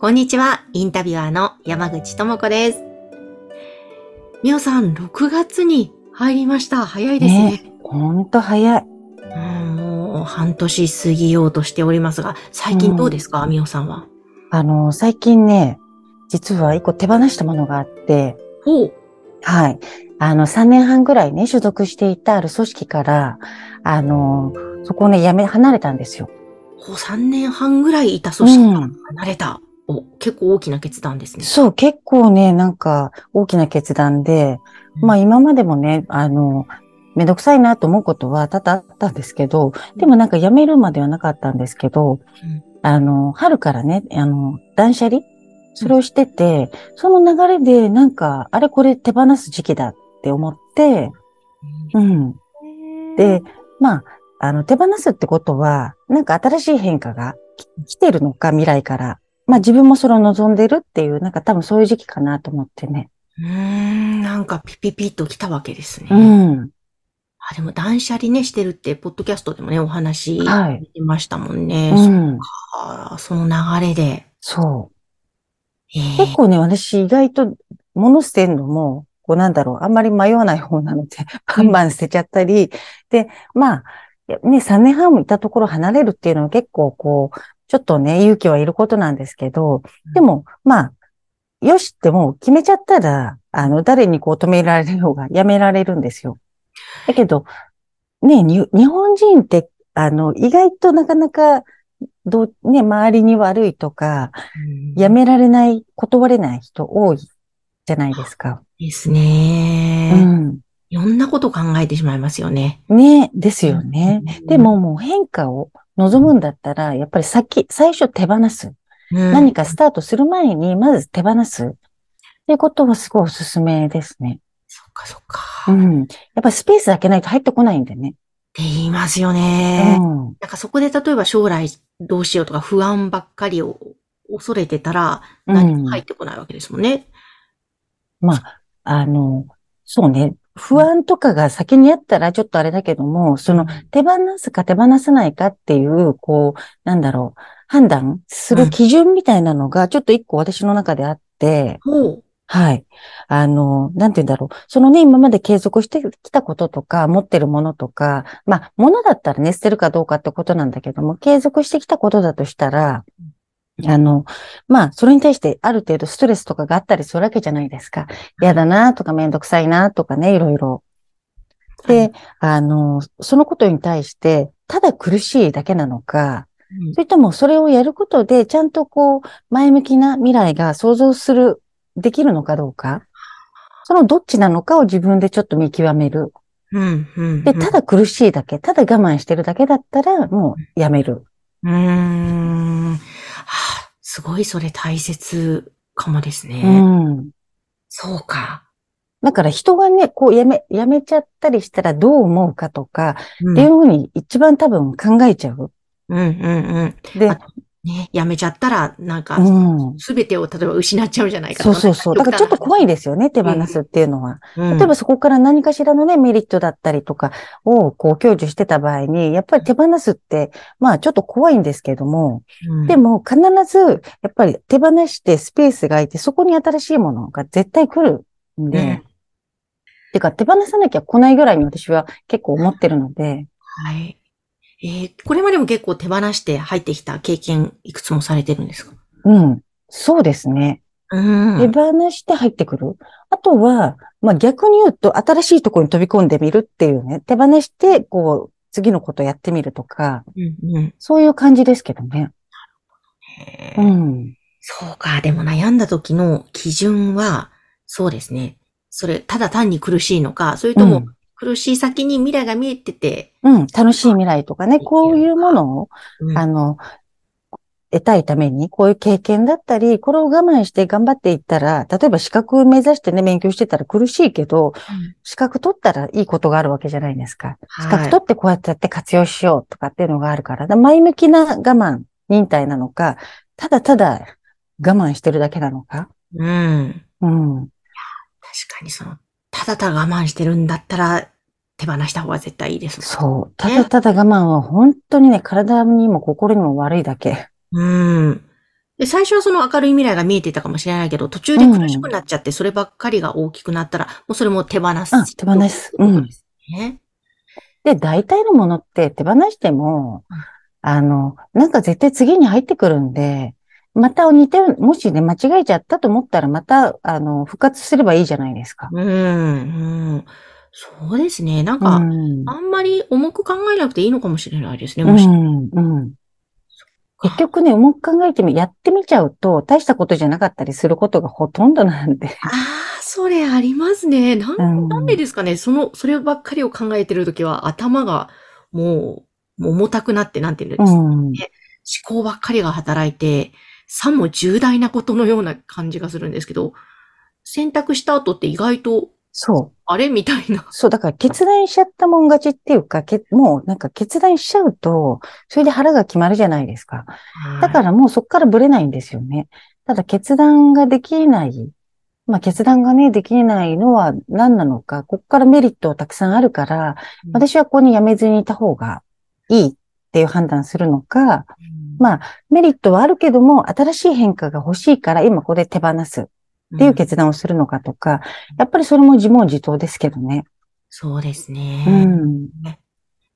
こんにちは、インタビュアーの山口智子です。みおさん、6月に入りました。早いですね。ねほんと早いうんもう半年過ぎようとしておりますが、最近どうですか、みおさんは。あの最近ね実は一個手放したものがあってほう。はい。あの、3年半ぐらいね、所属していたある組織から、あの、そこをね、辞め、離れたんですよ。ほう3年半ぐらいいた組織からうん離れた。お、結構大きな決断ですね。そう、結構ね、なんか、大きな決断で、うんまあ今までもね、あの、めんどくさいなと思うことは多々あったんですけど、でもなんか辞めるまではなかったんですけど、うんあの、春からね、あの、断捨離それをしてて、その流れでなんか、あれこれ手放す時期だって思って、うん。で、まあ、あの、手放すってことは、なんか新しい変化がき来てるのか、未来から。まあ自分もそれを望んでるっていう、なんか多分そういう時期かなと思ってね。うーん、なんかピピピッと来たわけですね。うん。あ、でも断捨離ね、してるって、ポッドキャストでもね、お話、はいしましたもんね。うん。あーその流れで。そう。えー結構ね、私意外と物捨てんのも、こうなんだろう、あんまり迷わない方なので、バンバン捨てちゃったり、で、まあ、ね、3年半もいたところ離れるっていうのは結構こう、ちょっとね、勇気はいることなんですけど、でも、まあ、よしってもう決めちゃったら、あの、誰にこう止められる方がやめられるんですよ。だけど、ね、に日本人って、あの、意外となかなか、どう、ね、周りに悪いとか、うんやめられない、断れない人多いじゃないですか。ですね、うん。いろんなこと考えてしまいますよね。ね、ですよね。うんでももう変化を望むんだったら、やっぱり先、最初手放す。うん何かスタートする前に、まず手放す。っていうことはすごいおすすめですね。そっかそっか。っうん。やっぱりスペース開けないと入ってこないんでね。て言いますよね。うん。なんかそこで例えば将来どうしようとか不安ばっかりを恐れてたら何も入ってこないわけですもんね。まあ、あの、そうね。不安とかが先にあったらちょっとあれだけども、その手放すか手放さないかっていう、こう、なんだろう、判断する基準みたいなのがちょっと一個私の中であって、ほう。はい。あの、なんて言うんだろう。そのね、今まで継続してきたこととか、持ってるものとか、まあ、ものだったらね、捨てるかどうかってことなんだけども、継続してきたことだとしたら、あの、まあ、それに対してある程度ストレスとかがあったりするわけじゃないですか。嫌だなとかめんどくさいなとかね、いろいろ。で、あの、そのことに対して、ただ苦しいだけなのか、うんそれともそれをやることで、ちゃんとこう、前向きな未来が想像する、できるのかどうか。そのどっちなのかを自分でちょっと見極める。うん、うん。で、ただ苦しいだけ、ただ我慢してるだけだったら、もうやめる。うーん。はあ、すごいそれ大切かもですね。うん。そうか。だから人がね、こうやめ、やめちゃったりしたらどう思うかとか、うんっていうふうに一番多分考えちゃう。うん、うん、うん。であ、ね、やめちゃったら、なんか、うん。すべてを例えば失っちゃうんじゃないかそうそうそう。だからちょっと怖いい。ですよね、手放すっていうのは。うん例えばそこから何かしらのね、メリットだったりとかをこう享受してた場合に、やっぱり手放すって、まあちょっと怖いんですけども、うんでも必ずやっぱり手放してスペースが空いて、そこに新しいものが絶対来るんで、うんてか手放さなきゃ来ないぐらいに私は結構思ってるので、はい。えーこれまでも結構手放して入ってきた経験いくつもされてるんですか？うん、そうですね。うん。手放して入ってくる？あとは、まあ逆に言うと、新しいところに飛び込んでみるっていうね、手放して、こう、次のことやってみるとか、うんうんそういう感じですけどね。へーうん。そうか。でも悩んだ時の基準は、そうですね。それ、ただ単に苦しいのか、それともうん、苦しい先に未来が見えてて、うん、楽しい未来とかね、こういうものを、うんあの、得たいために、こういう経験だったり、これを我慢して頑張っていったら、例えば資格目指してね、勉強してたら苦しいけど、資格取ったらいいことがあるわけじゃないですか。資格取ってこうやってやって活用しようとかっていうのがあるから、だ前向きな我慢、忍耐なのか、ただただ我慢してるだけなのか。うん。うん。確かにその、ただただ我慢してるんだったら、手放した方が絶対いいですそう。ただただ我慢は本当にね、体にも心にも悪いだけ。うん。で、最初はその明るい未来が見えてたかもしれないけど、途中で苦しくなっちゃって、そればっかりが大きくなったら、もうそれも手放す。あ手放すうんね。で、大体のものって手放してもうん、あの、なんか絶対次に入ってくるんで、また似てる、もしね、間違えちゃったと思ったら、また、あの、復活すればいいじゃないですか。うん、うん。そうですね。なんうか、ん。あんまり重く考えなくていいのかもしれないですね。うもし。ん、うん。結局ね、重く考えてみ、やってみちゃうと、大したことじゃなかったりすることがほとんどなんで。ああ、それありますね。なん、うんなんでですかね。その、そればっかりを考えてるときは、頭がもう、重たくなって、なんていうんですか。うん。思考ばっかりが働いて、さも重大なことのような感じがするんですけど、選択した後って意外と、そう。あれ？みたいな。そう、だから決断しちゃったもん勝ちっていうか、けもうなんか決断しちゃうと、それで腹が決まるじゃないですか。だからもうそこからブレないんですよね。ただ決断ができない。まあ決断がね、できないのは何なのか、ここからメリットたくさんあるから、うん私はここに辞めずにいた方がいいっていう判断するのか、まあメリットはあるけども、新しい変化が欲しいから今ここで手放すっていう決断をするのかとか、やっぱりそれも自問自答ですけどね。そうですね。うん。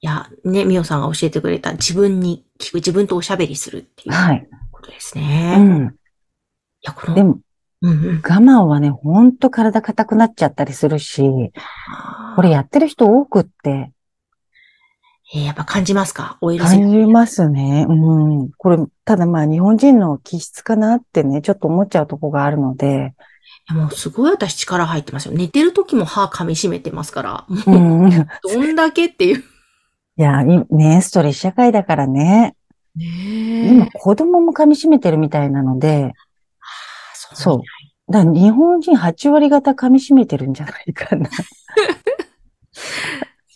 いや、ね、みおさんが教えてくれた自分に聞く、自分とおしゃべりするっていうはい。ことですね。いうん。や、この、でも、うんうん、我慢はね、ほんと体硬くなっちゃったりするし、これやってる人多くってえーやっぱ感じますか？オイルセラ感じますね。うん。これ、ただまあ日本人の気質かなってね、ちょっと思っちゃうとこがあるので、もうすごい私力入ってますよ。寝てる時も歯噛み締めてますから。もう。うんどんだけっていう。いや、いね、ストレス社会だからね。ね今子供も噛み締めてるみたいなので、そそう。だから日本人8割方噛み締めてるんじゃないかな。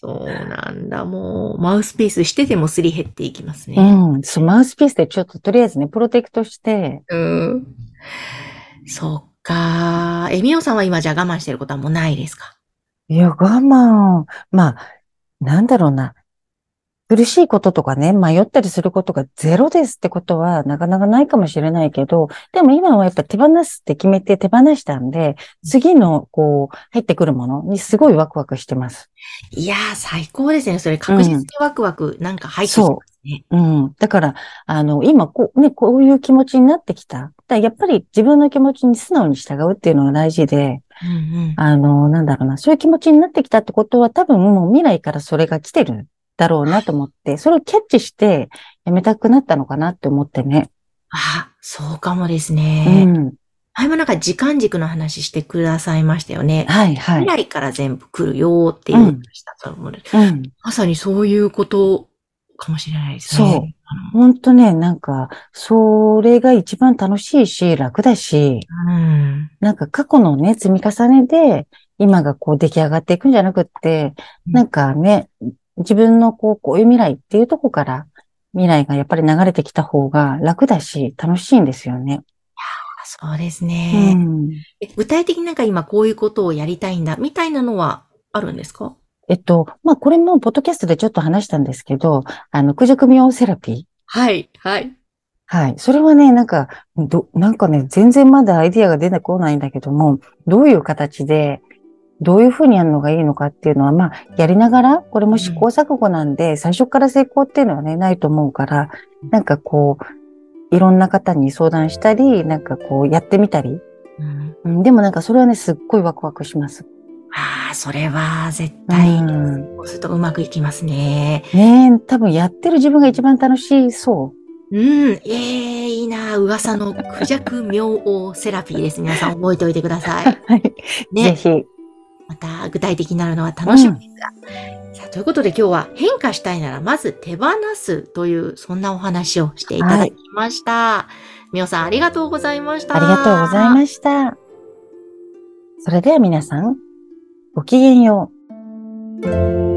そうなんだ。もう、マウスピースしててもすり減っていきますね。うん。そう、マウスピースでちょっととりあえずね、プロテクトして、うん。そっか。え、みおさんは今じゃあ我慢してることはもうないですか？いや、我慢、まあ、なんだろうな。苦しいこととかね、迷ったりすることがゼロですってことはなかなかないかもしれないけど、でも今はやっぱ手放すって決めて手放したんで、次のこう、入ってくるものにすごいワクワクしてます。いやー、最高ですね。それ確実にワクワクなんか入ってきますね。うん。だから、あの、今こう、ね、こういう気持ちになってきた。だやっぱり自分の気持ちに素直に従うっていうのが大事で、うんうん。あの、なんだろうな、そういう気持ちになってきたってことは多分もう未来からそれが来てるだろうなと思って、それをキャッチしてやめたくなったのかなって思ってね。あ、そうかもですうね。ん。前もなんか時間軸の話してくださいましたよね。はい、はい未。来から全部来るよっていう話だと思う、うん。まさにそういうことかもしれないですね。そうほんとね、なんか、それが一番楽しいし、楽だし、うん。なんか過去のね、積み重ねで、今がこう出来上がっていくんじゃなくって、うんなんかね、自分のこう、こういう未来っていうとこから、未来がやっぱり流れてきた方が楽だし、楽しいんですよね。そうですうね、ん。え具体的になんか今こういうことをやりたいんだ、みたいなのはあるんですか？えっと、まあ、これもポッドキャストでちょっと話したんですけど、あの、クジャクミオセラピー。はい、はい。はい。それはね、なんか、ど、なんかね、全然まだアイディアが出てこないんだけども、どういう形で、どういうふうにやるのがいいのかっていうのは、まあ、やりながら、これも試行錯誤なんで、最初から成功っていうのはね、ないと思うから、なんかこう、いろんな方に相談したり、なんかこう、やってみたり。うん、うん、でもなんかそれはね、すっごいワクワクします。ああ、それは絶う対、ん。こうするとうまくいきますね。ねえ、多分やってる自分が一番楽しそうん、ええいいな、噂のクジャク妙王セラピーです。皆さん覚えておいてください。う。はい。ぜね、ひ。また具体的になるのは楽しみですが。さということで今日は変化したいならまず手放すという、そんなお話をしていただきました。みおさんありがとうございました。ありがとうございました。それでは皆さん、ごきげんよう。